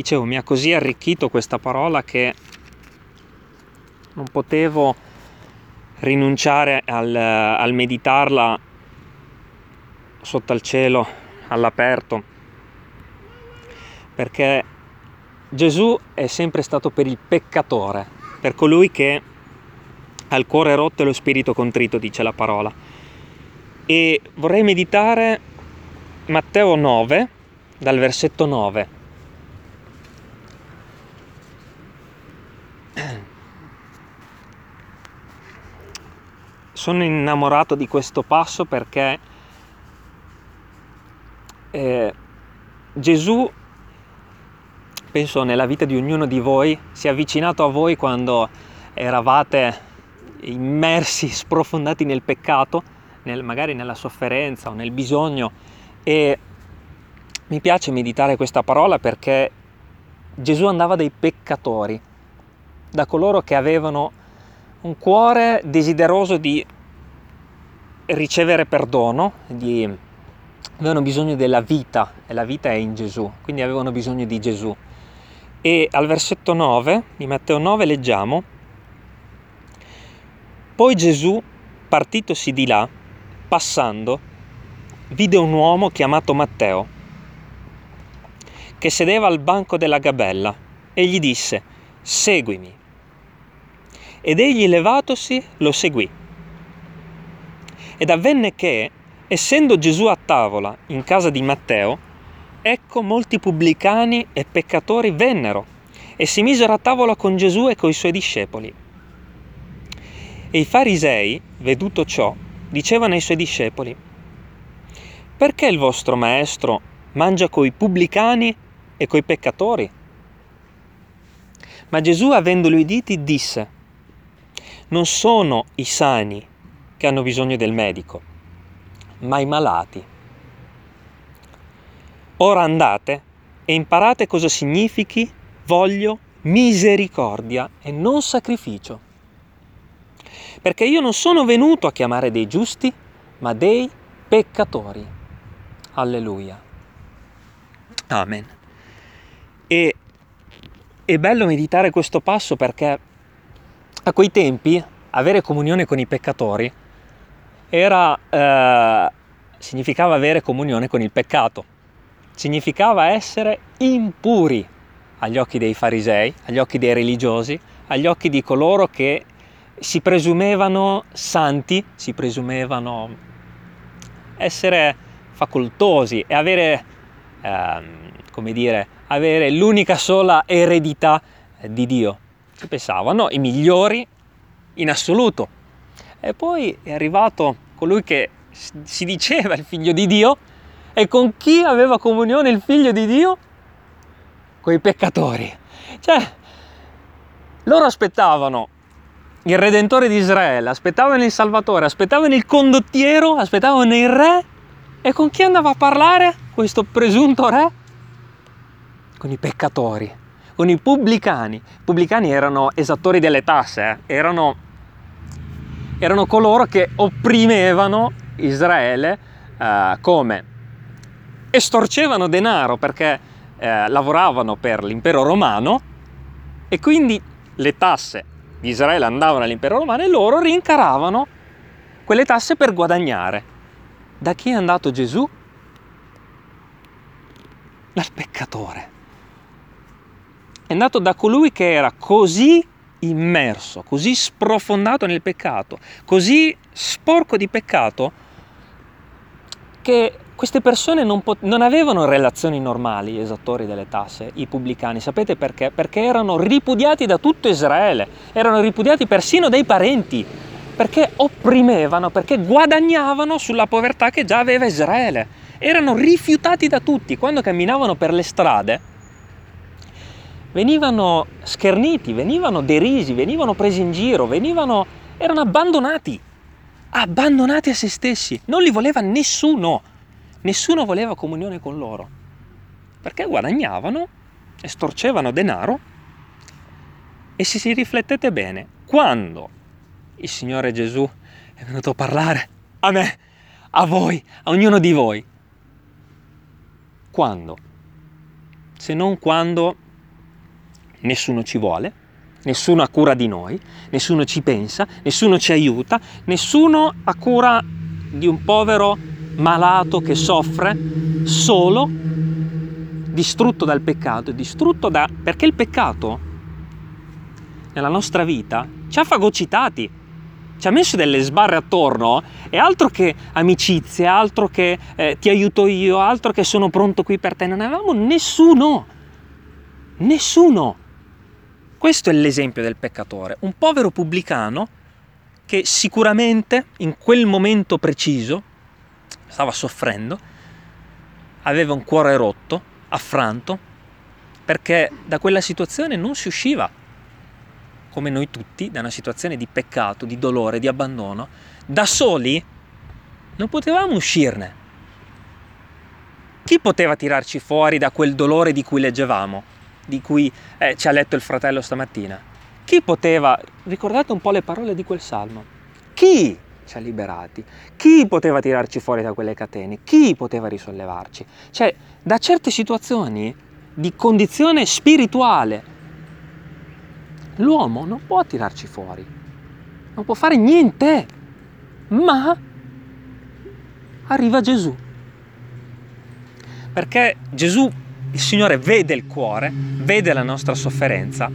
dicevo, mi ha così arricchito questa parola che non potevo rinunciare al, al meditarla sotto al cielo, all'aperto, perché Gesù è sempre stato per il peccatore, per colui che ha il cuore rotto e lo spirito contrito, dice la parola. E vorrei meditare Matteo 9, dal versetto 9. Sono innamorato di questo passo perché eh, Gesù, penso nella vita di ognuno di voi, si è avvicinato a voi quando eravate immersi, sprofondati nel peccato, nel, magari nella sofferenza o nel bisogno. E mi piace meditare questa parola perché Gesù andava dai peccatori, da coloro che avevano un cuore desideroso di ricevere perdono, di, avevano bisogno della vita e la vita è in Gesù, quindi avevano bisogno di Gesù. E al versetto 9 di Matteo 9 leggiamo, poi Gesù, partitosi di là, passando, vide un uomo chiamato Matteo, che sedeva al banco della gabella, e gli disse, seguimi. Ed egli levatosi lo seguì. Ed avvenne che, essendo Gesù a tavola in casa di Matteo, ecco molti pubblicani e peccatori vennero e si misero a tavola con Gesù e coi suoi discepoli. E i farisei, veduto ciò, dicevano ai suoi discepoli, perché il vostro maestro mangia coi pubblicani e coi peccatori? Ma Gesù, avendoli uditi, disse, non sono i sani che hanno bisogno del medico, ma i malati. Ora andate e imparate cosa significhi voglio misericordia e non sacrificio perché io non sono venuto a chiamare dei giusti, ma dei peccatori. Alleluia. Amen. E è bello meditare questo passo perché a quei tempi avere comunione con i peccatori era, eh, significava avere comunione con il peccato, significava essere impuri agli occhi dei farisei, agli occhi dei religiosi, agli occhi di coloro che si presumevano santi, si presumevano essere facoltosi e avere, ehm, come dire, avere l'unica sola eredità di Dio. Si pensavano i migliori in assoluto. E poi è arrivato colui che si diceva il figlio di Dio e con chi aveva comunione il figlio di Dio? Con i peccatori. Cioè, loro aspettavano il Redentore di Israele, aspettavano il Salvatore, aspettavano il condottiero, aspettavano il re. E con chi andava a parlare questo presunto re? Con i peccatori, con i pubblicani. I pubblicani erano esattori delle tasse, eh? erano, erano, coloro che opprimevano Israele eh, come? Estorcevano denaro perché eh, lavoravano per l'impero romano e quindi le tasse di Israele andavano all'impero romano e loro rincaravano quelle tasse per guadagnare. Da chi è andato Gesù? Dal peccatore. È andato da colui che era così immerso, così sprofondato nel peccato, così sporco di peccato, che queste persone non, pot- non, avevano relazioni normali, gli esattori delle tasse, i pubblicani. Sapete perché? Perché erano ripudiati da tutto Israele, erano ripudiati persino dai parenti, perché opprimevano, perché guadagnavano sulla povertà che già aveva Israele. Erano rifiutati da tutti. Quando camminavano per le strade, venivano scherniti, venivano derisi, venivano presi in giro, venivano, erano abbandonati, abbandonati a se stessi. Non li voleva nessuno. Nessuno voleva comunione con loro, perché guadagnavano, estorcevano denaro e se si riflettete bene, quando il Signore Gesù è venuto a parlare a me, a voi, a ognuno di voi, quando? Se non quando nessuno ci vuole, nessuno ha cura di noi, nessuno ci pensa, nessuno ci aiuta, nessuno ha cura di un povero malato che soffre solo, distrutto dal peccato, distrutto da... perché il peccato nella nostra vita ci ha fagocitati, ci ha messo delle sbarre attorno e altro che amicizie, altro che eh, ti aiuto io, altro che sono pronto qui per te, non avevamo nessuno, nessuno. Questo è l'esempio del peccatore, un povero pubblicano che sicuramente in quel momento preciso stava soffrendo, aveva un cuore rotto, affranto, perché da quella situazione non si usciva, come noi tutti, da una situazione di peccato, di dolore, di abbandono, da soli non potevamo uscirne. Chi poteva tirarci fuori da quel dolore di cui leggevamo, di cui eh, ci ha letto il fratello stamattina? Chi poteva, ricordate un po' le parole di quel salmo, chi ci ha liberati? Chi poteva tirarci fuori da quelle catene? Chi poteva risollevarci? Cioè, da certe situazioni di condizione spirituale, l'uomo non può tirarci fuori, non può fare niente, ma arriva Gesù. Perché Gesù, il Signore, vede il cuore, vede la nostra sofferenza,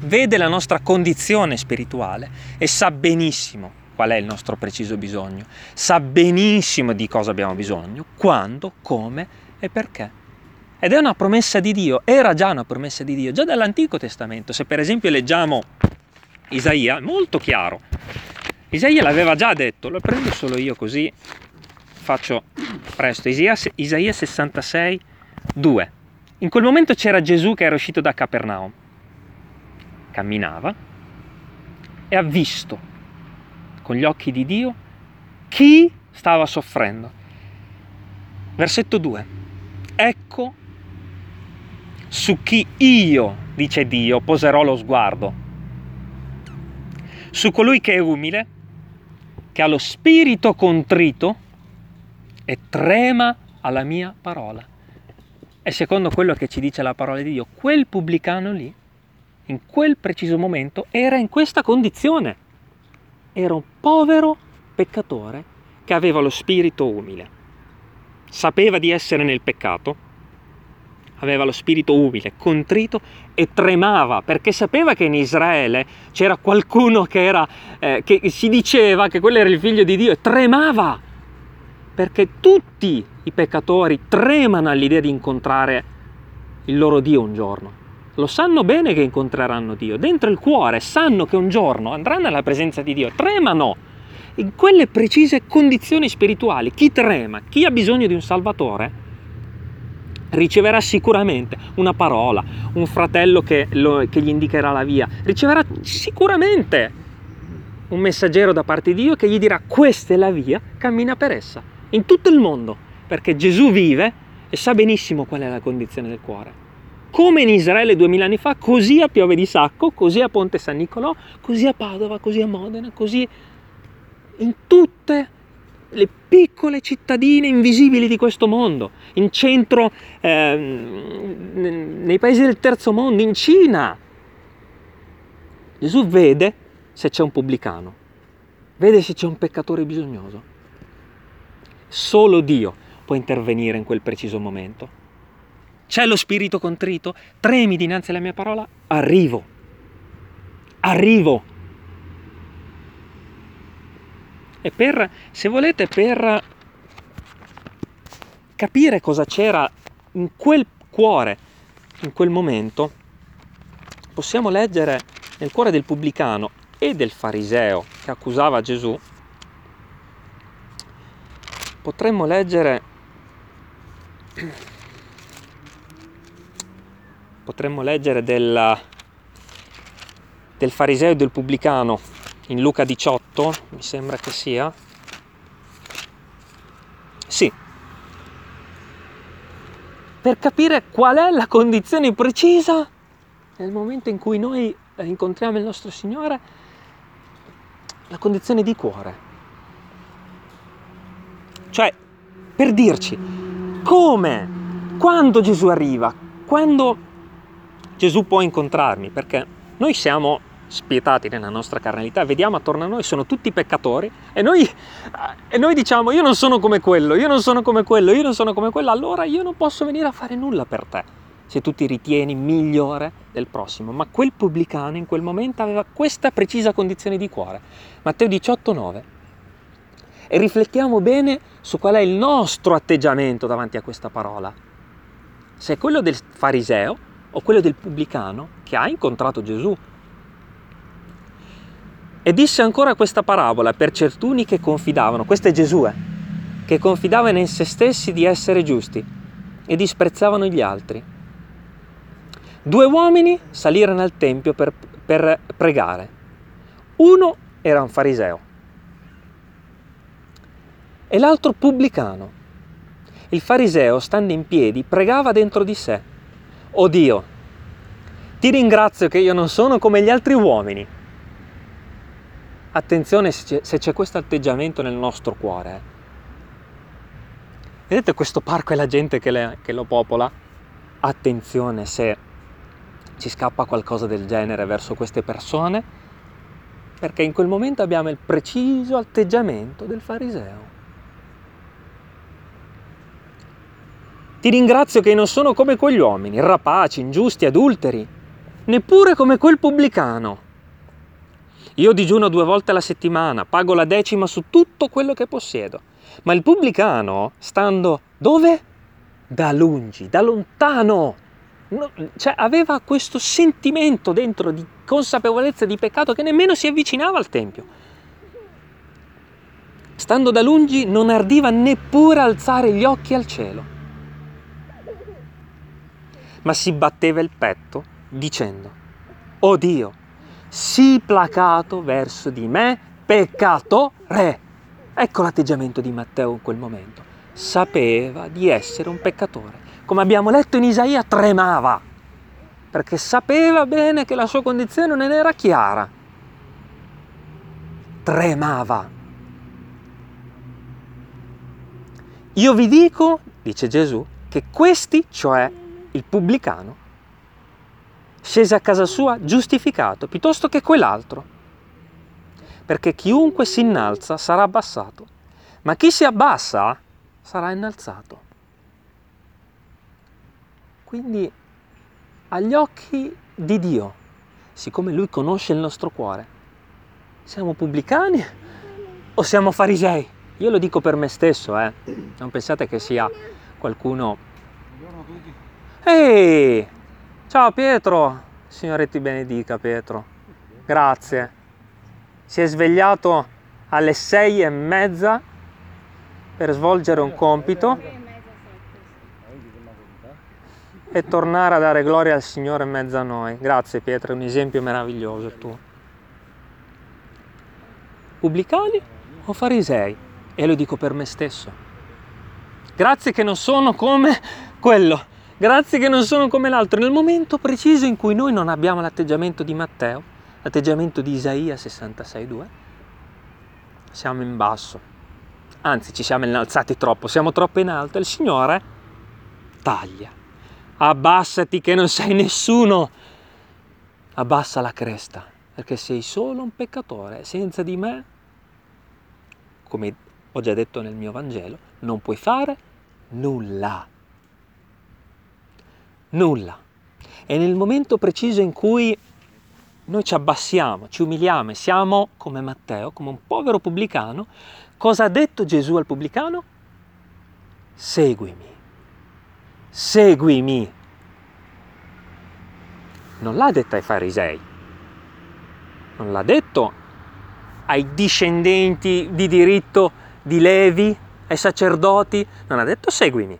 vede la nostra condizione spirituale e sa benissimo qual è il nostro preciso bisogno, sa benissimo di cosa abbiamo bisogno, quando, come e perché. Ed è una promessa di Dio, era già una promessa di Dio, già dall'Antico Testamento. Se per esempio leggiamo Isaia, molto chiaro. Isaia l'aveva già detto, lo prendo solo io così faccio presto. Isaia, Isaia 66, 2. In quel momento c'era Gesù che era uscito da Capernaum. Camminava e ha visto con gli occhi di Dio chi stava soffrendo. Versetto 2. Ecco su chi io, dice Dio, poserò lo sguardo. Su colui che è umile, che ha lo spirito contrito e trema alla mia parola. E secondo quello che ci dice la parola di Dio, quel pubblicano lì, in quel preciso momento, era in questa condizione. Era un povero peccatore che aveva lo spirito umile. Sapeva di essere nel peccato, aveva lo spirito umile, contrito e tremava perché sapeva che in Israele c'era qualcuno che, era, eh, che si diceva che quello era il figlio di Dio e tremava perché tutti i peccatori tremano all'idea di incontrare il loro Dio un giorno. Lo sanno bene che incontreranno Dio, dentro il cuore sanno che un giorno andranno alla presenza di Dio, tremano. In quelle precise condizioni spirituali. Chi trema, chi ha bisogno di un Salvatore, riceverà sicuramente una parola, un fratello che, lo, che gli indicherà la via, riceverà sicuramente un messaggero da parte di Dio che gli dirà questa è la via, cammina per essa, in tutto il mondo, perché Gesù vive e sa benissimo qual è la condizione del cuore come in Israele duemila anni fa, così a Piove di Sacco, così a Ponte San Nicolò, così a Padova, così a Modena, così in tutte le piccole cittadine invisibili di questo mondo, in centro, eh, nei paesi del terzo mondo, in Cina. Gesù vede se c'è un pubblicano, vede se c'è un peccatore bisognoso. Solo Dio può intervenire in quel preciso momento. C'è lo spirito contrito? Tremi dinanzi alla mia parola? Arrivo. Arrivo. E per, se volete, per capire cosa c'era in quel cuore, in quel momento, possiamo leggere nel cuore del pubblicano e del fariseo che accusava Gesù, potremmo leggere potremmo leggere del, del fariseo e del pubblicano in Luca 18, mi sembra che sia. Sì. Per capire qual è la condizione precisa nel momento in cui noi incontriamo il nostro Signore, la condizione di cuore. Cioè, per dirci come, quando Gesù arriva, quando Gesù può incontrarmi, perché noi siamo spietati nella nostra carnalità, vediamo attorno a noi, sono tutti peccatori e noi, e noi diciamo io non sono come quello, io non sono come quello, io non sono come quello, allora io non posso venire a fare nulla per te se tu ti ritieni migliore del prossimo. Ma quel pubblicano in quel momento aveva questa precisa condizione di cuore. Matteo 18,9. E riflettiamo bene su qual è il nostro atteggiamento davanti a questa parola. Se è quello del fariseo o quello del pubblicano che ha incontrato Gesù e disse ancora questa parabola per certuni che confidavano, questo è Gesù, eh, che confidavano in se stessi di essere giusti e disprezzavano gli altri. Due uomini salirono al Tempio per, per pregare. Uno era un fariseo e l'altro pubblicano. Il fariseo, stando in piedi, pregava dentro di sé. O Dio, ti ringrazio che io non sono come gli altri uomini Attenzione se c'è, se c'è questo atteggiamento nel nostro cuore. Eh. Vedete questo parco e la gente che, le, che lo popola? Attenzione se ci scappa qualcosa del genere verso queste persone, perché in quel momento abbiamo il preciso atteggiamento del fariseo. Ti ringrazio che non sono come quegli uomini, rapaci, ingiusti, adulteri, neppure come quel pubblicano. Io digiuno due volte alla settimana, pago la decima su tutto quello che possiedo. Ma il pubblicano, stando dove? Da lungi, da lontano. No, cioè, aveva questo sentimento dentro di consapevolezza di peccato che nemmeno si avvicinava al Tempio. Stando da lungi non ardiva neppure alzare gli occhi al cielo, ma si batteva il petto dicendo, Oh Dio, sii placato verso di me, peccatore. Ecco l'atteggiamento di Matteo in quel momento. Sapeva di essere un peccatore. Come abbiamo letto in Isaia, tremava, perché sapeva bene che la sua condizione non era chiara. Tremava. Io vi dico, dice Gesù, che questi, cioè il pubblicano, scese a casa sua giustificato piuttosto che quell'altro. Perché chiunque si innalza sarà abbassato, ma chi si abbassa sarà innalzato. Quindi agli occhi di Dio, siccome Lui conosce il nostro cuore, siamo pubblicani o siamo farisei? Io lo dico per me stesso, eh. Non pensate che sia qualcuno... Ehi! Ciao Pietro, Signore ti benedica Pietro, grazie. Si è svegliato alle sei e mezza per svolgere un compito e tornare a dare gloria al Signore in mezzo a noi. Grazie Pietro, è un esempio meraviglioso il tuo. Pubblicani o farisei? E lo dico per me stesso. Grazie che non sono come quello Grazie che non sono come l'altro. Nel momento preciso in cui noi non abbiamo l'atteggiamento di Matteo, l'atteggiamento di Isaia 66,2, siamo in basso. Anzi, ci siamo innalzati troppo, siamo troppo in alto. Il Signore taglia. Abbassati che non sei nessuno. Abbassa la cresta, perché sei solo un peccatore. Senza di me, come ho già detto nel mio Vangelo, non puoi fare nulla nulla. E nel momento preciso in cui noi ci abbassiamo, ci umiliamo e siamo come Matteo, come un povero pubblicano, cosa ha detto Gesù al pubblicano? Seguimi, seguimi. Non l'ha detto ai farisei, non l'ha detto ai discendenti di diritto di Levi, ai sacerdoti, non ha detto seguimi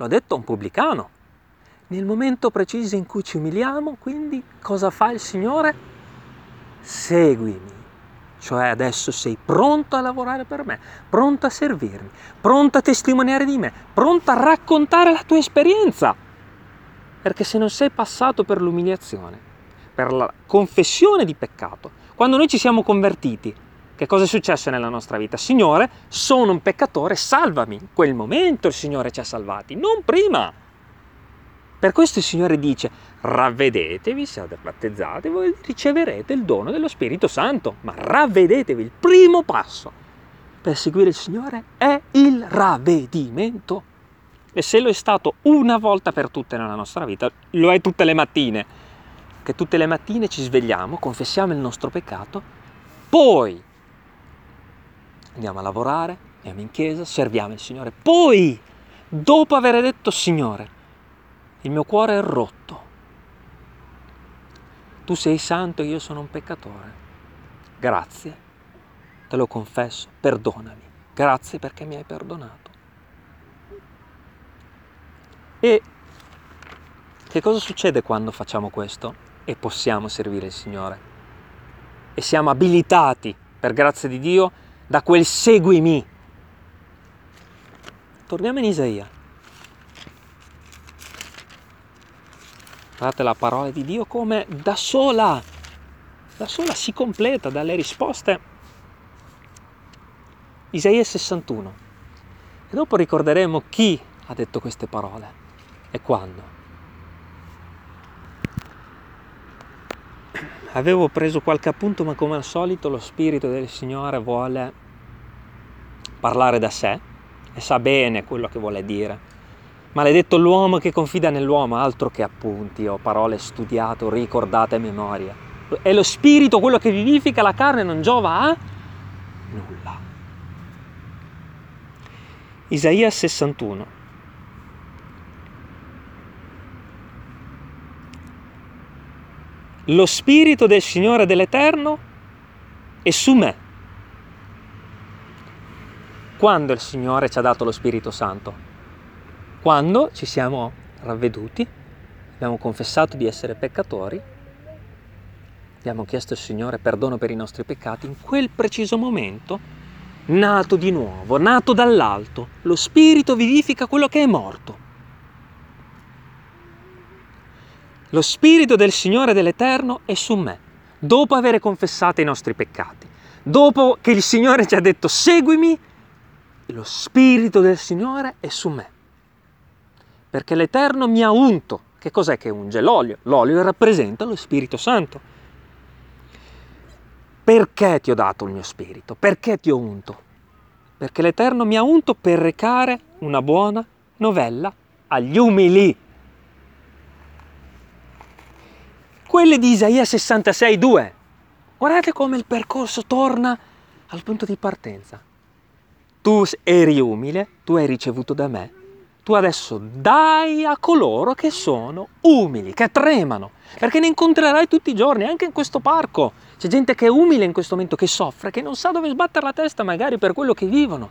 L'ho detto a un pubblicano. Nel momento preciso in cui ci umiliamo, quindi cosa fa il Signore? Seguimi. Cioè adesso sei pronto a lavorare per me, pronto a servirmi, pronto a testimoniare di me, pronto a raccontare la tua esperienza. Perché se non sei passato per l'umiliazione, per la confessione di peccato, quando noi ci siamo convertiti, che cosa è successo nella nostra vita? Signore, sono un peccatore, salvami. In quel momento il Signore ci ha salvati, non prima. Per questo il Signore dice, ravvedetevi, siate battezzati, voi riceverete il dono dello Spirito Santo, ma ravvedetevi, il primo passo per seguire il Signore è il ravvedimento. E se lo è stato una volta per tutte nella nostra vita, lo è tutte le mattine, che tutte le mattine ci svegliamo, confessiamo il nostro peccato, poi andiamo a lavorare, andiamo in chiesa, serviamo il Signore, poi, dopo aver detto Signore, il mio cuore è rotto. Tu sei santo e io sono un peccatore. Grazie, te lo confesso, perdonami. Grazie perché mi hai perdonato. E che cosa succede quando facciamo questo e possiamo servire il Signore? E siamo abilitati, per grazia di Dio, da quel seguimi. Torniamo in Isaia. Guardate la parola di Dio come da sola, da sola si completa dalle risposte. Isaia 61. E dopo ricorderemo chi ha detto queste parole e quando. Avevo preso qualche appunto, ma come al solito lo Spirito del Signore vuole parlare da sé e sa bene quello che vuole dire. Maledetto l'uomo che confida nell'uomo, altro che appunti o parole studiate o ricordate a memoria. È lo spirito quello che vivifica la carne, non giova a nulla. Isaia 61. Lo spirito del Signore dell'Eterno è su me. Quando il Signore ci ha dato lo Spirito Santo? quando ci siamo ravveduti, abbiamo confessato di essere peccatori, abbiamo chiesto al Signore perdono per i nostri peccati, in quel preciso momento, nato di nuovo, nato dall'alto, lo Spirito vivifica quello che è morto. Lo Spirito del Signore dell'Eterno è su me, dopo aver confessato i nostri peccati, dopo che il Signore ci ha detto seguimi, lo Spirito del Signore è su me perché l'Eterno mi ha unto. Che cos'è che unge? L'olio. L'olio rappresenta lo Spirito Santo. Perché ti ho dato il mio Spirito? Perché ti ho unto? Perché l'Eterno mi ha unto per recare una buona novella agli umili. Quelle di Isaia 66, 2. Guardate come il percorso torna al punto di partenza. Tu eri umile, tu hai ricevuto da me tu adesso dai a coloro che sono umili, che tremano, perché ne incontrerai tutti i giorni, anche in questo parco. C'è gente che è umile in questo momento, che soffre, che non sa dove sbattere la testa magari per quello che vivono.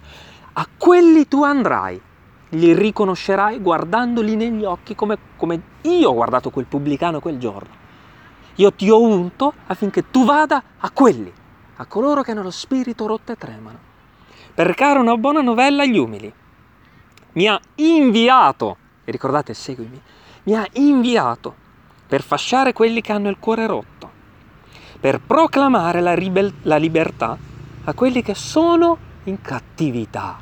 A quelli tu andrai, li riconoscerai guardandoli negli occhi come, come io ho guardato quel pubblicano quel giorno. Io ti ho unto affinché tu vada a quelli, a coloro che hanno lo spirito rotto e tremano, per recare una buona novella agli umili. Mi ha inviato, e ricordate, seguimi, mi ha inviato per fasciare quelli che hanno il cuore rotto, per proclamare la, ribel- la libertà a quelli che sono in cattività,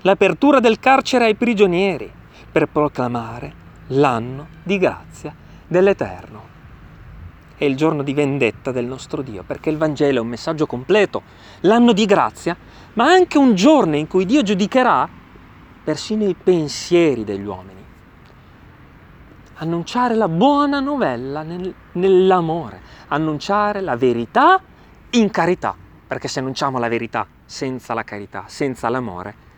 l'apertura del carcere ai prigionieri, per proclamare l'anno di grazia dell'Eterno. È il giorno di vendetta del nostro Dio, perché il Vangelo è un messaggio completo. L'anno di grazia ma anche un giorno in cui Dio giudicherà persino i pensieri degli uomini. Annunciare la buona novella nel, nell'amore, annunciare la verità in carità, perché se annunciamo la verità senza la carità, senza l'amore,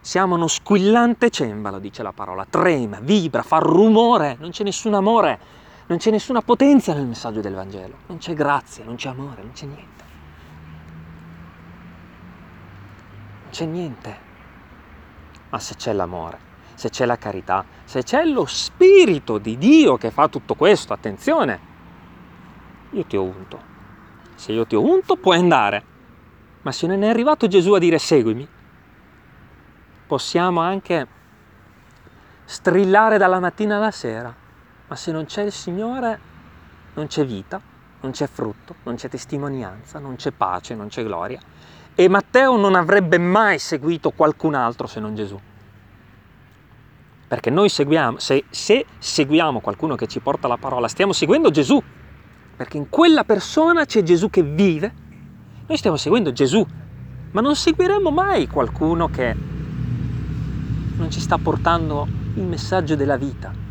siamo uno squillante cembalo, dice la parola, trema, vibra, fa rumore, non c'è nessun amore, non c'è nessuna potenza nel messaggio del Vangelo, non c'è grazia, non c'è amore, non c'è niente. c'è niente. Ma se c'è l'amore, se c'è la carità, se c'è lo Spirito di Dio che fa tutto questo, attenzione, io ti ho unto. Se io ti ho unto puoi andare, ma se non è arrivato Gesù a dire seguimi, possiamo anche strillare dalla mattina alla sera, ma se non c'è il Signore non c'è vita, non c'è frutto, non c'è testimonianza, non c'è pace, non c'è gloria. E Matteo non avrebbe mai seguito qualcun altro se non Gesù. Perché noi seguiamo, se, se seguiamo qualcuno che ci porta la parola, stiamo seguendo Gesù. Perché in quella persona c'è Gesù che vive. Noi stiamo seguendo Gesù, ma non seguiremo mai qualcuno che non ci sta portando il messaggio della vita.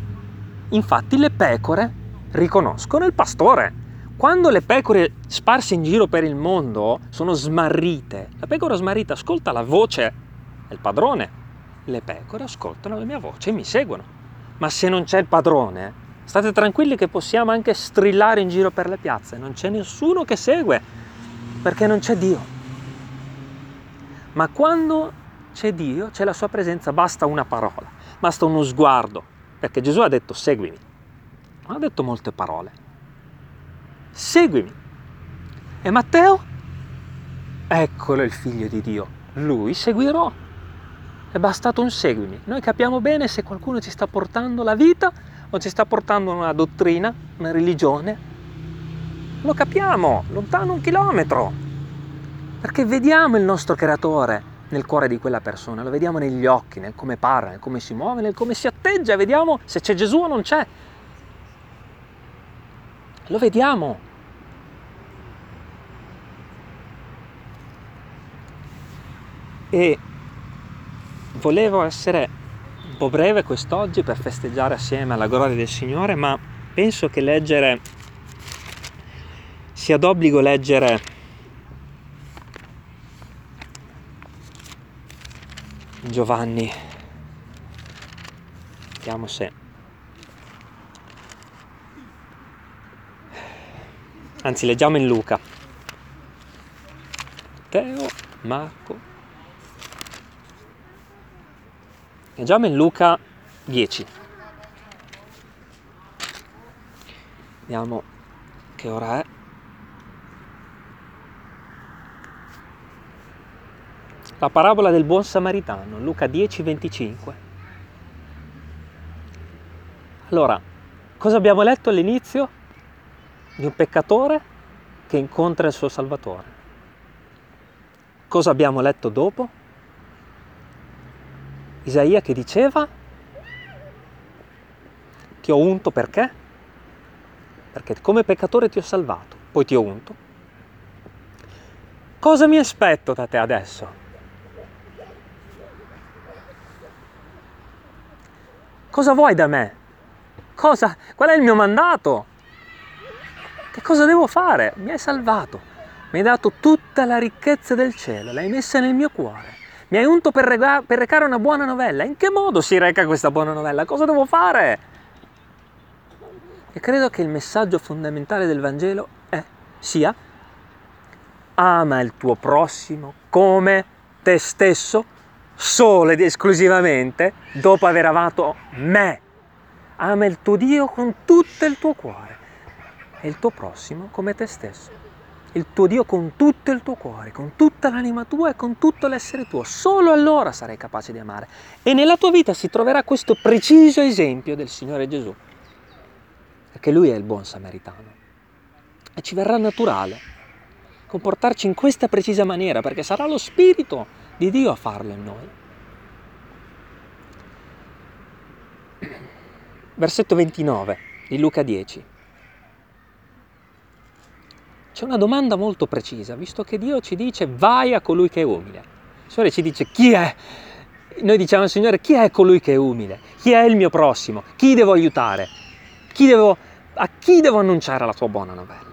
Infatti le pecore riconoscono il pastore. Quando le pecore sparse in giro per il mondo sono smarrite, la pecora smarrita ascolta la voce del padrone. Le pecore ascoltano la mia voce e mi seguono. Ma se non c'è il padrone, state tranquilli che possiamo anche strillare in giro per le piazze, non c'è nessuno che segue, perché non c'è Dio. Ma quando c'è Dio, c'è la sua presenza, basta una parola, basta uno sguardo, perché Gesù ha detto seguimi, non ha detto molte parole, seguimi. E Matteo? Eccolo il figlio di Dio, lui seguirò. È bastato un seguimi. Noi capiamo bene se qualcuno ci sta portando la vita o ci sta portando una dottrina, una religione. Lo capiamo, lontano un chilometro, perché vediamo il nostro creatore nel cuore di quella persona, lo vediamo negli occhi, nel come parla, nel come si muove, nel come si atteggia, vediamo se c'è Gesù o non c'è. Lo vediamo. E volevo essere un po' breve quest'oggi per festeggiare assieme alla gloria del Signore, ma penso che leggere sia d'obbligo leggere Giovanni. Vediamo se. Anzi, leggiamo in Luca. Teo, Marco. Leggiamo in Luca 10. Vediamo che ora è. La parabola del buon samaritano, Luca 10, 25. Allora, cosa abbiamo letto all'inizio? Di un peccatore che incontra il suo Salvatore. Cosa abbiamo letto dopo? Isaia che diceva, ti ho unto perché? Perché come peccatore ti ho salvato, poi ti ho unto. Cosa mi aspetto da te adesso? Cosa vuoi da me? Cosa? Qual è il mio mandato? Che cosa devo fare? Mi hai salvato, mi hai dato tutta la ricchezza del cielo, l'hai messa nel mio cuore. Mi hai unto per, rega- per recare una buona novella. In che modo si reca questa buona novella? Cosa devo fare? E credo che il messaggio fondamentale del Vangelo è, sia ama il tuo prossimo come te stesso solo ed esclusivamente dopo aver amato me. Ama il tuo Dio con tutto il tuo cuore e il tuo prossimo come te stesso. Il tuo Dio con tutto il tuo cuore, con tutta l'anima tua e con tutto l'essere tuo. Solo allora sarai capace di amare. E nella tua vita si troverà questo preciso esempio del Signore Gesù. Perché Lui è il buon samaritano. E ci verrà naturale comportarci in questa precisa maniera, perché sarà lo Spirito di Dio a farlo in noi. Versetto 29 di Luca 10. C'è una domanda molto precisa, visto che Dio ci dice vai a colui che è umile. Il Signore ci dice chi è? Noi diciamo al Signore chi è colui che è umile? Chi è il mio prossimo? Chi devo aiutare? Chi devo, a chi devo annunciare la tua buona novella?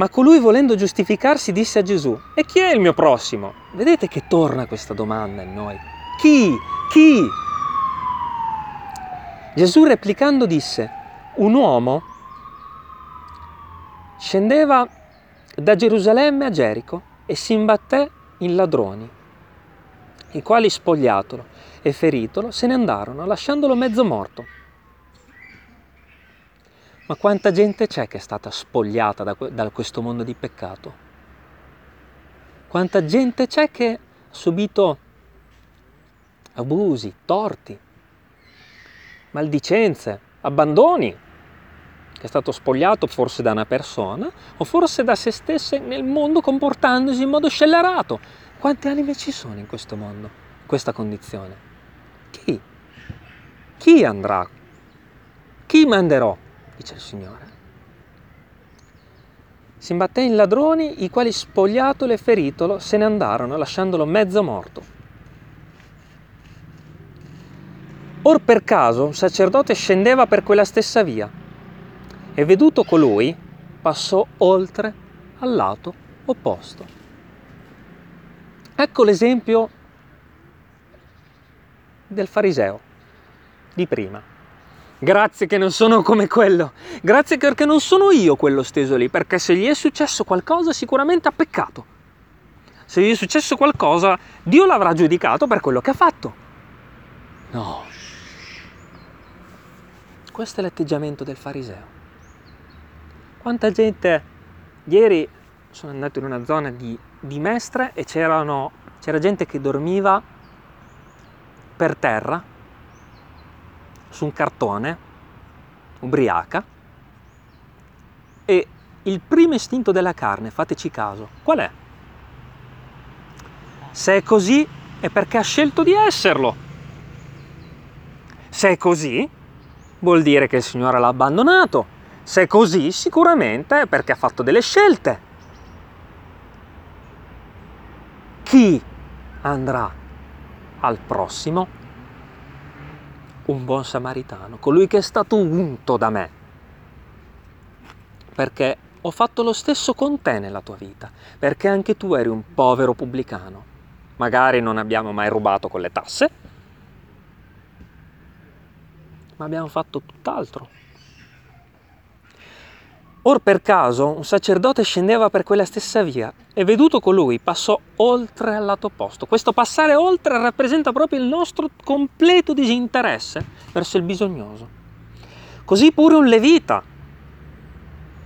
Ma colui volendo giustificarsi disse a Gesù, e chi è il mio prossimo? Vedete che torna questa domanda in noi. Chi? Chi? Gesù replicando disse, un uomo scendeva da Gerusalemme a Gerico e si imbatté in ladroni, i quali spogliatolo e feritolo se ne andarono, lasciandolo mezzo morto. Ma quanta gente c'è che è stata spogliata da, da questo mondo di peccato? Quanta gente c'è che ha subito abusi, torti, maldicenze, abbandoni, che è stato spogliato forse da una persona o forse da se stesse nel mondo comportandosi in modo scellerato. Quante anime ci sono in questo mondo, in questa condizione? Chi? Chi andrà? Chi manderò? Dice il Signore. Si imbatté in ladroni, i quali spogliatolo e feritolo se ne andarono, lasciandolo mezzo morto. Or per caso un sacerdote scendeva per quella stessa via e veduto colui passò oltre al lato opposto. Ecco l'esempio del fariseo di prima. Grazie che non sono come quello. Grazie perché non sono io quello steso lì, perché se gli è successo qualcosa sicuramente ha peccato. Se gli è successo qualcosa, Dio l'avrà giudicato per quello che ha fatto. No. Questo è l'atteggiamento del fariseo. Quanta gente... Ieri sono andato in una zona di, di Mestre e c'era gente che dormiva per terra su un cartone, ubriaca, e il primo istinto della carne, fateci caso, qual è? Se è così è perché ha scelto di esserlo. Se è così, vuol dire che il Signore l'ha abbandonato. Se è così, sicuramente è perché ha fatto delle scelte. Chi andrà al prossimo? Un buon samaritano, colui che è stato unto da me. Perché ho fatto lo stesso con te nella tua vita, perché anche tu eri un povero pubblicano. Magari non abbiamo mai rubato con le tasse, ma abbiamo fatto tutt'altro. Or per caso un sacerdote scendeva per quella stessa via e veduto colui passò oltre al lato opposto. Questo passare oltre rappresenta proprio il nostro completo disinteresse verso il bisognoso. Così pure un levita,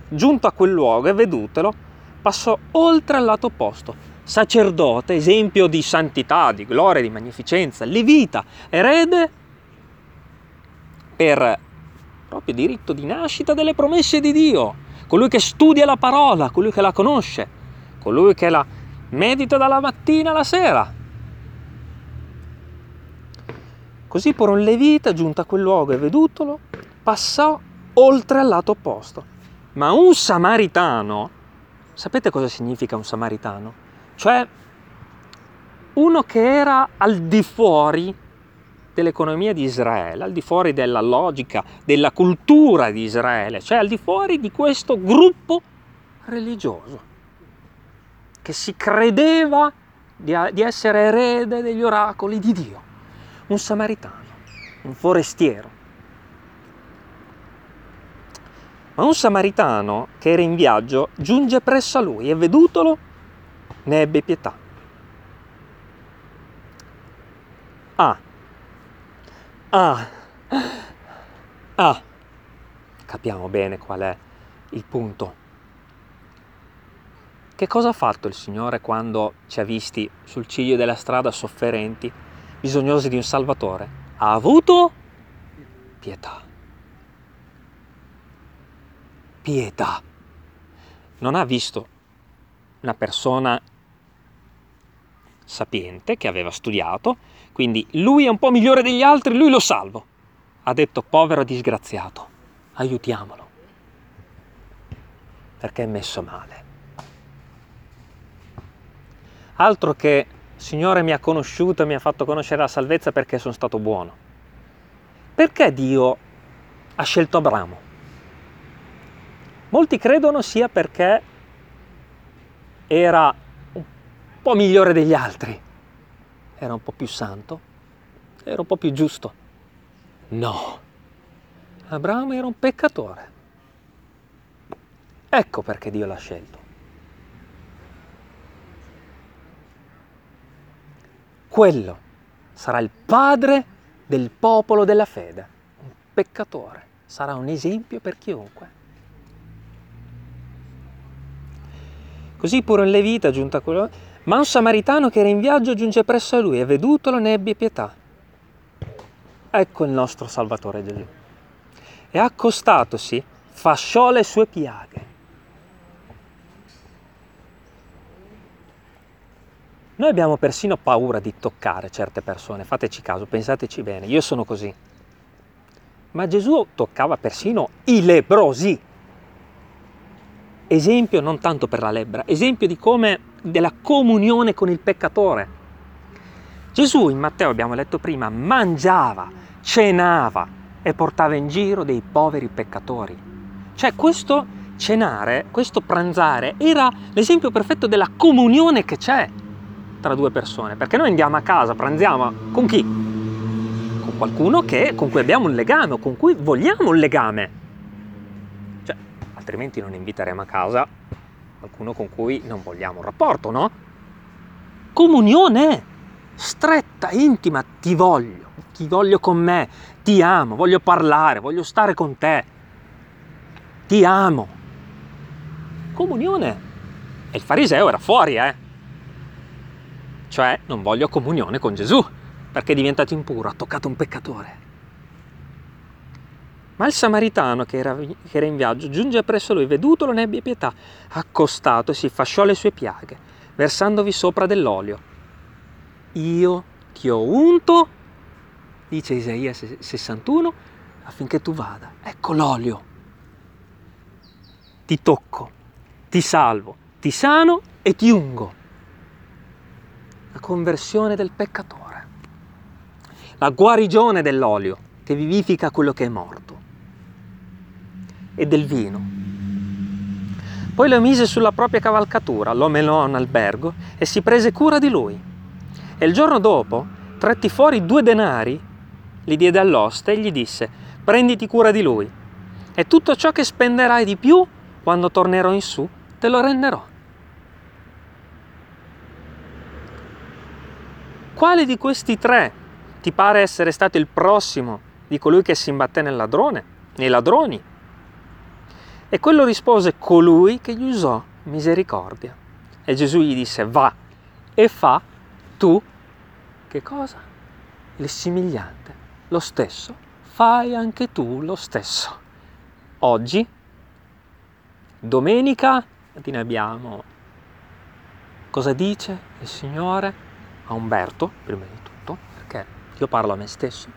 giunto a quel luogo e vedutelo, passò oltre al lato opposto. Sacerdote, esempio di santità, di gloria, di magnificenza, levita, erede per proprio diritto di nascita delle promesse di Dio colui che studia la parola, colui che la conosce, colui che la medita dalla mattina alla sera. Così pure un levita, giunto a quel luogo e vedutolo, passò oltre al lato opposto. Ma un samaritano, sapete cosa significa un samaritano? Cioè uno che era al di fuori dell'economia di Israele, al di fuori della logica, della cultura di Israele, cioè al di fuori di questo gruppo religioso che si credeva di, di essere erede degli oracoli di Dio, un samaritano, un forestiero. Ma un samaritano che era in viaggio giunge presso a lui e vedutolo ne ebbe pietà. Ah, Ah, ah, capiamo bene qual è il punto. Che cosa ha fatto il Signore quando ci ha visti sul ciglio della strada sofferenti, bisognosi di un Salvatore? Ha avuto pietà. Pietà. Non ha visto una persona sapiente che aveva studiato, quindi lui è un po' migliore degli altri, lui lo salvo. Ha detto povero disgraziato, aiutiamolo, perché è messo male. Altro che Signore mi ha conosciuto e mi ha fatto conoscere la salvezza perché sono stato buono. Perché Dio ha scelto Abramo? Molti credono sia perché era po' migliore degli altri. Era un po' più santo, era un po' più giusto. No, Abramo era un peccatore. Ecco perché Dio l'ha scelto. Quello sarà il padre del popolo della fede, un peccatore, sarà un esempio per chiunque. Così pure un levita giunto a quello ma un samaritano che era in viaggio giunge presso a lui e vedutolo ne ebbe pietà. Ecco il nostro Salvatore Gesù. E accostatosi fasciò le sue piaghe. Noi abbiamo persino paura di toccare certe persone, fateci caso, pensateci bene, io sono così. Ma Gesù toccava persino i lebrosi. Esempio non tanto per la lebbra, esempio di come della comunione con il peccatore. Gesù in Matteo abbiamo letto prima mangiava, cenava e portava in giro dei poveri peccatori. Cioè questo cenare, questo pranzare era l'esempio perfetto della comunione che c'è tra due persone, perché noi andiamo a casa, pranziamo con chi? Con qualcuno che, con cui abbiamo un legame, con cui vogliamo un legame. Altrimenti non inviteremo a casa qualcuno con cui non vogliamo un rapporto, no? Comunione stretta, intima, ti voglio, ti voglio con me, ti amo, voglio parlare, voglio stare con te, ti amo. Comunione. E il fariseo era fuori, eh? Cioè, non voglio comunione con Gesù, perché è diventato impuro, ha toccato un peccatore. Ma il samaritano che era, che era in viaggio giunge presso lui, vedutolo ne abbia pietà, accostato e si fasciò le sue piaghe, versandovi sopra dell'olio. Io ti ho unto, dice Isaia 61, affinché tu vada. Ecco l'olio. Ti tocco, ti salvo, ti sano e ti ungo. La conversione del peccatore, la guarigione dell'olio che vivifica quello che è morto e del vino. Poi lo mise sulla propria cavalcatura, lo menò in albergo e si prese cura di lui. E il giorno dopo, tratti fuori due denari, li diede all'oste e gli disse, prenditi cura di lui, e tutto ciò che spenderai di più, quando tornerò in su, te lo renderò. Quale di questi tre ti pare essere stato il prossimo di colui che si imbatté nel ladrone, nei ladroni? E quello rispose colui che gli usò misericordia. E Gesù gli disse, va e fa tu che cosa? Il simigliante, lo stesso, fai anche tu lo stesso. Oggi, domenica, ne abbiamo cosa dice il Signore a Umberto, prima di tutto, perché io parlo a me stesso,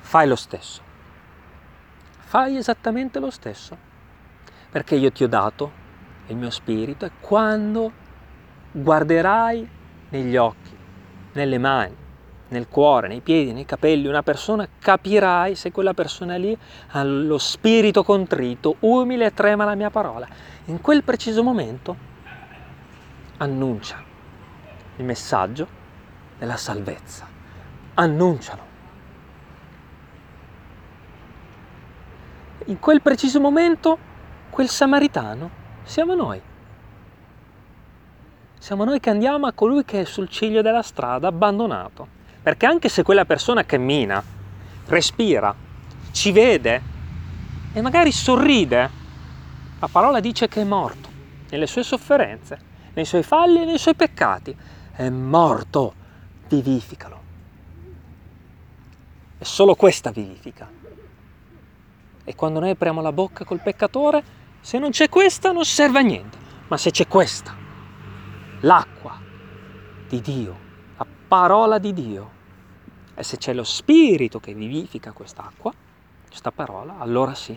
fai lo stesso, fai esattamente lo stesso, perché io ti ho dato il mio spirito e quando guarderai negli occhi, nelle mani, nel cuore, nei piedi, nei capelli, una persona, capirai se quella persona lì ha lo spirito contrito, umile e trema la mia parola. In quel preciso momento annuncia il messaggio della salvezza. Annuncialo. In quel preciso momento quel samaritano siamo noi. Siamo noi che andiamo a colui che è sul ciglio della strada, abbandonato. Perché anche se quella persona cammina, respira, ci vede e magari sorride, la parola dice che è morto nelle sue sofferenze, nei suoi falli e nei suoi peccati. È morto, vivificalo. E solo questa vivifica. E quando noi apriamo la bocca col peccatore, se non c'è questa non serve a niente, ma se c'è questa, l'acqua di Dio, la parola di Dio. E se c'è lo Spirito che vivifica quest'acqua, questa parola, allora sì.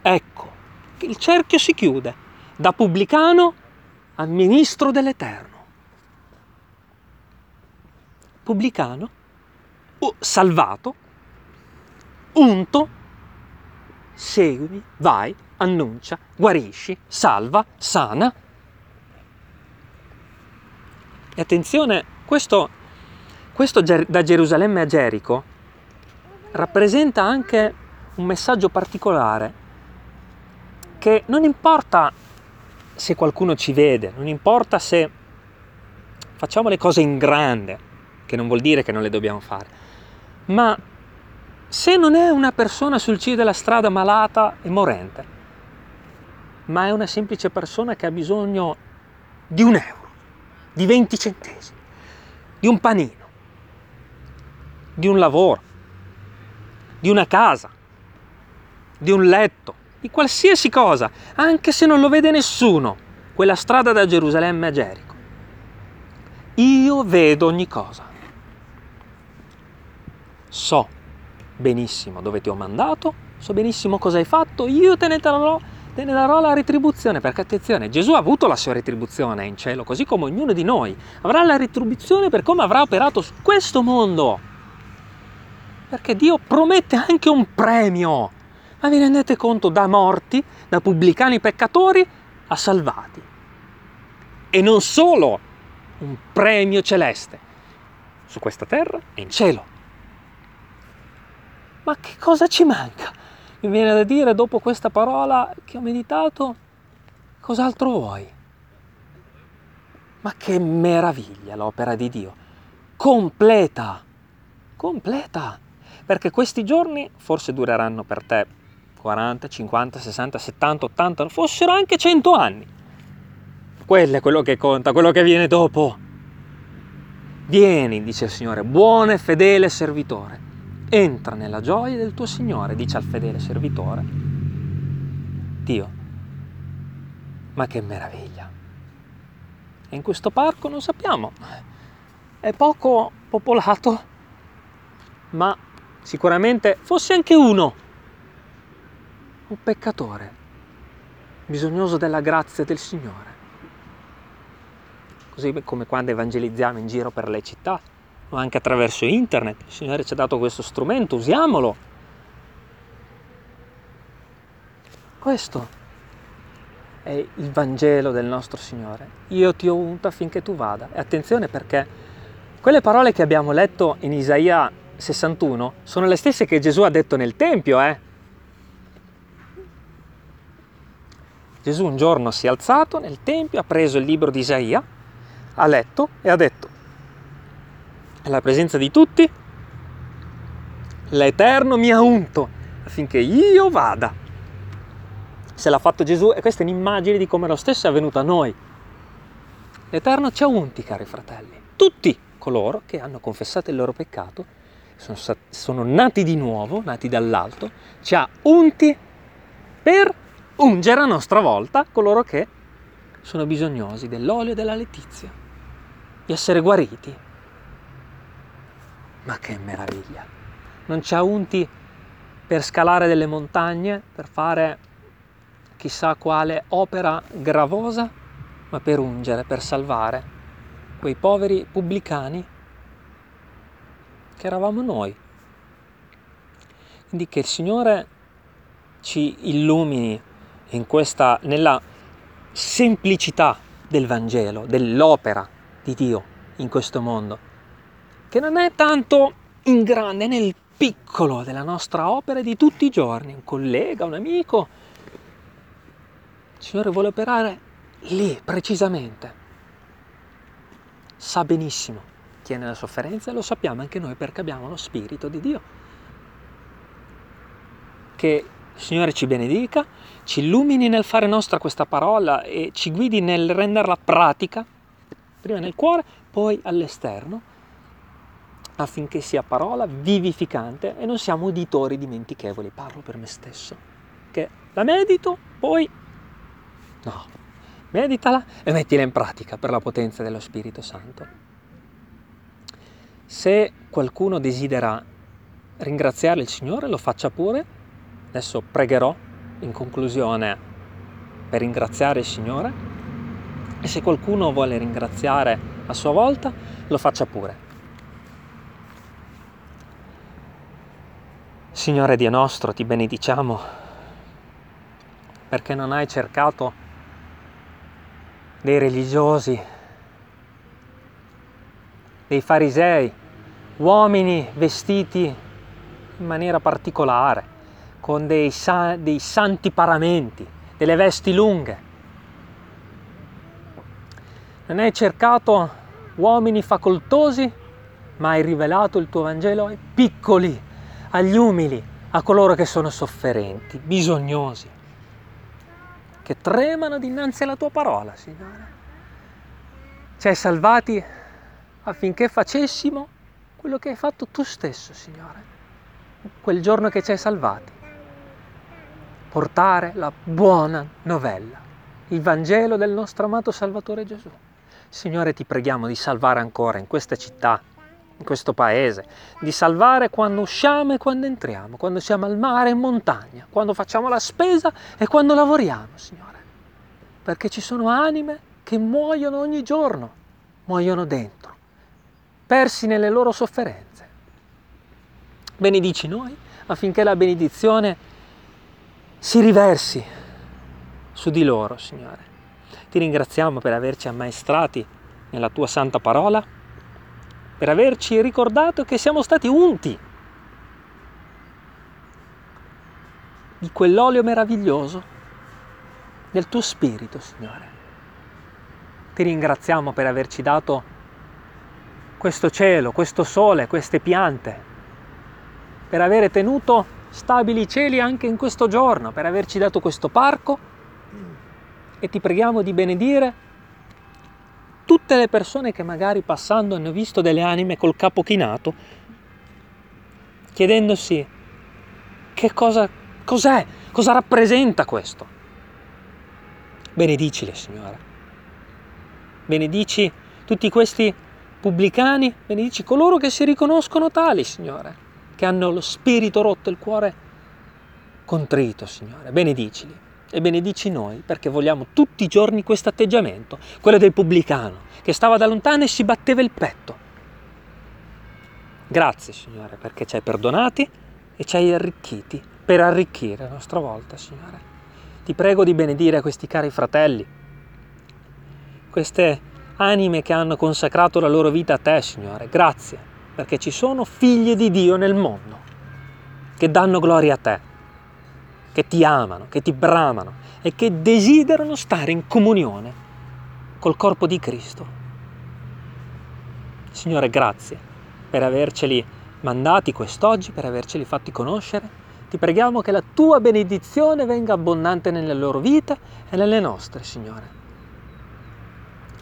Ecco, il cerchio si chiude da pubblicano a ministro dell'Eterno. Pubblicano, salvato, unto, seguimi, vai, annuncia, guarisci, salva, sana, e attenzione, questo, questo da Gerusalemme a Gerico rappresenta anche un messaggio particolare che non importa se qualcuno ci vede, non importa se facciamo le cose in grande, che non vuol dire che non le dobbiamo fare, ma se non è una persona sul ciglio della strada malata e morente, ma è una semplice persona che ha bisogno di un euro, di 20 centesimi, di un panino, di un lavoro, di una casa, di un letto, di qualsiasi cosa, anche se non lo vede nessuno, quella strada da Gerusalemme a Gerico. io vedo ogni cosa. So benissimo dove ti ho mandato, so benissimo cosa hai fatto, io te ne darò, te ne darò la retribuzione, perché attenzione, Gesù ha avuto la sua retribuzione in cielo, così come ognuno di noi avrà la retribuzione per come avrà operato su questo mondo. Perché Dio promette anche un premio. Ma vi rendete conto da morti, da pubblicani peccatori a salvati? E non solo un premio celeste su questa terra e in cielo. Ma che cosa ci manca? Mi viene da dire dopo questa parola che ho meditato, cos'altro vuoi? Ma che meraviglia l'opera di Dio! Completa! Completa! Perché questi giorni forse dureranno per te 40, 50, 60, 70, 80, fossero anche 100 anni. Quello è quello che conta, quello che viene dopo. Vieni, dice il Signore, buono e fedele servitore. Entra nella gioia del tuo Signore, dice al fedele servitore. Dio, ma che meraviglia. E in questo parco non sappiamo, è poco popolato, ma sicuramente fosse anche uno un peccatore, bisognoso della grazia del Signore. Così come quando evangelizziamo in giro per le città o anche attraverso internet, il Signore ci ha dato questo strumento, usiamolo. Questo è il Vangelo del nostro Signore. Io ti ho unto affinché tu vada. E attenzione perché quelle parole che abbiamo letto in Isaia 61 sono le stesse che Gesù ha detto nel Tempio, eh? Gesù un giorno si è alzato nel Tempio, ha preso il libro di Isaia, ha letto e ha detto, alla presenza di tutti, l'Eterno mi ha unto affinché io vada. Se l'ha fatto Gesù, e questa è un'immagine di come lo stesso è avvenuto a noi. L'Eterno ci ha unti, cari fratelli, tutti coloro che hanno confessato il loro peccato, sono, sono nati di nuovo, nati dall'alto, ci ha unti per ungere a nostra volta coloro che sono bisognosi dell'olio e della letizia, di essere guariti. Ma che meraviglia! Non ci ha unti per scalare delle montagne, per fare chissà quale opera gravosa, ma per ungere, per salvare quei poveri pubblicani che eravamo noi. Quindi che il Signore ci illumini in questa, nella semplicità del Vangelo, dell'opera di Dio in questo mondo, che non è tanto in grande, nel piccolo della nostra opera di tutti i giorni, un collega, un amico. Il Signore vuole operare lì, precisamente. Sa benissimo chi è nella sofferenza e lo sappiamo anche noi perché abbiamo lo Spirito di Dio. Che il Signore ci benedica, ci illumini nel fare nostra questa parola e ci guidi nel renderla pratica, prima nel cuore, poi all'esterno, affinché sia parola vivificante e non siamo uditori dimentichevoli. Parlo per me stesso, che la medito, poi no, meditala e mettila in pratica per la potenza dello Spirito Santo. Se qualcuno desidera ringraziare il Signore, lo faccia pure Adesso pregherò in conclusione per ringraziare il Signore e se qualcuno vuole ringraziare a sua volta, lo faccia pure. Signore Dio nostro, ti benediciamo perché non hai cercato dei religiosi, dei farisei, uomini vestiti in maniera particolare, con dei, sa- dei santi paramenti, delle vesti lunghe. Non hai cercato uomini facoltosi, ma hai rivelato il tuo Vangelo ai piccoli, agli umili, a coloro che sono sofferenti, bisognosi, che tremano dinanzi alla tua parola, Signore. Ci hai salvati affinché facessimo quello che hai fatto tu stesso, Signore, quel giorno che ci hai salvati portare la buona novella, il Vangelo del nostro amato Salvatore Gesù. Signore, ti preghiamo di salvare ancora in questa città, in questo paese, di salvare quando usciamo e quando entriamo, quando siamo al mare e in montagna, quando facciamo la spesa e quando lavoriamo, Signore. Perché ci sono anime che muoiono ogni giorno, muoiono dentro, persi nelle loro sofferenze. Benedici noi affinché la benedizione si riversi su di loro, Signore. Ti ringraziamo per averci ammaestrati nella tua santa parola per averci ricordato che siamo stati unti di quell'olio meraviglioso del tuo spirito, Signore. Ti ringraziamo per averci dato questo cielo, questo sole, queste piante, per aver tenuto stabili i cieli anche in questo giorno, per averci dato questo parco e ti preghiamo di benedire tutte le persone che magari passando hanno visto delle anime col capo chinato, chiedendosi che cosa, cos'è, cosa rappresenta questo. Benedicile, Signore. Benedici tutti questi pubblicani, benedici coloro che si riconoscono tali, Signore, che hanno lo spirito rotto, il cuore contrito, Signore. Benedicili e benedici noi perché vogliamo tutti i giorni questo atteggiamento, quello del pubblicano che stava da lontano e si batteva il petto. Grazie Signore perché ci hai perdonati e ci hai arricchiti per arricchire a nostra volta, Signore. Ti prego di benedire questi cari fratelli, queste anime che hanno consacrato la loro vita a te, Signore. Grazie perché ci sono figli di Dio nel mondo che danno gloria a te che ti amano, che ti bramano e che desiderano stare in comunione col corpo di Cristo. Signore, grazie per averceli mandati quest'oggi, per averceli fatti conoscere. Ti preghiamo che la tua benedizione venga abbondante nella loro vita e nelle nostre, Signore.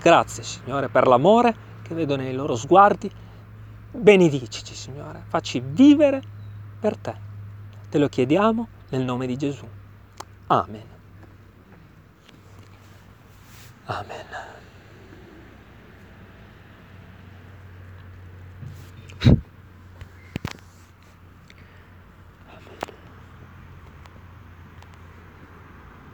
Grazie, Signore, per l'amore che vedo nei loro sguardi. Benedicici, Signore, facci vivere per te. Te lo chiediamo nel nome di Gesù. Amen. Amen.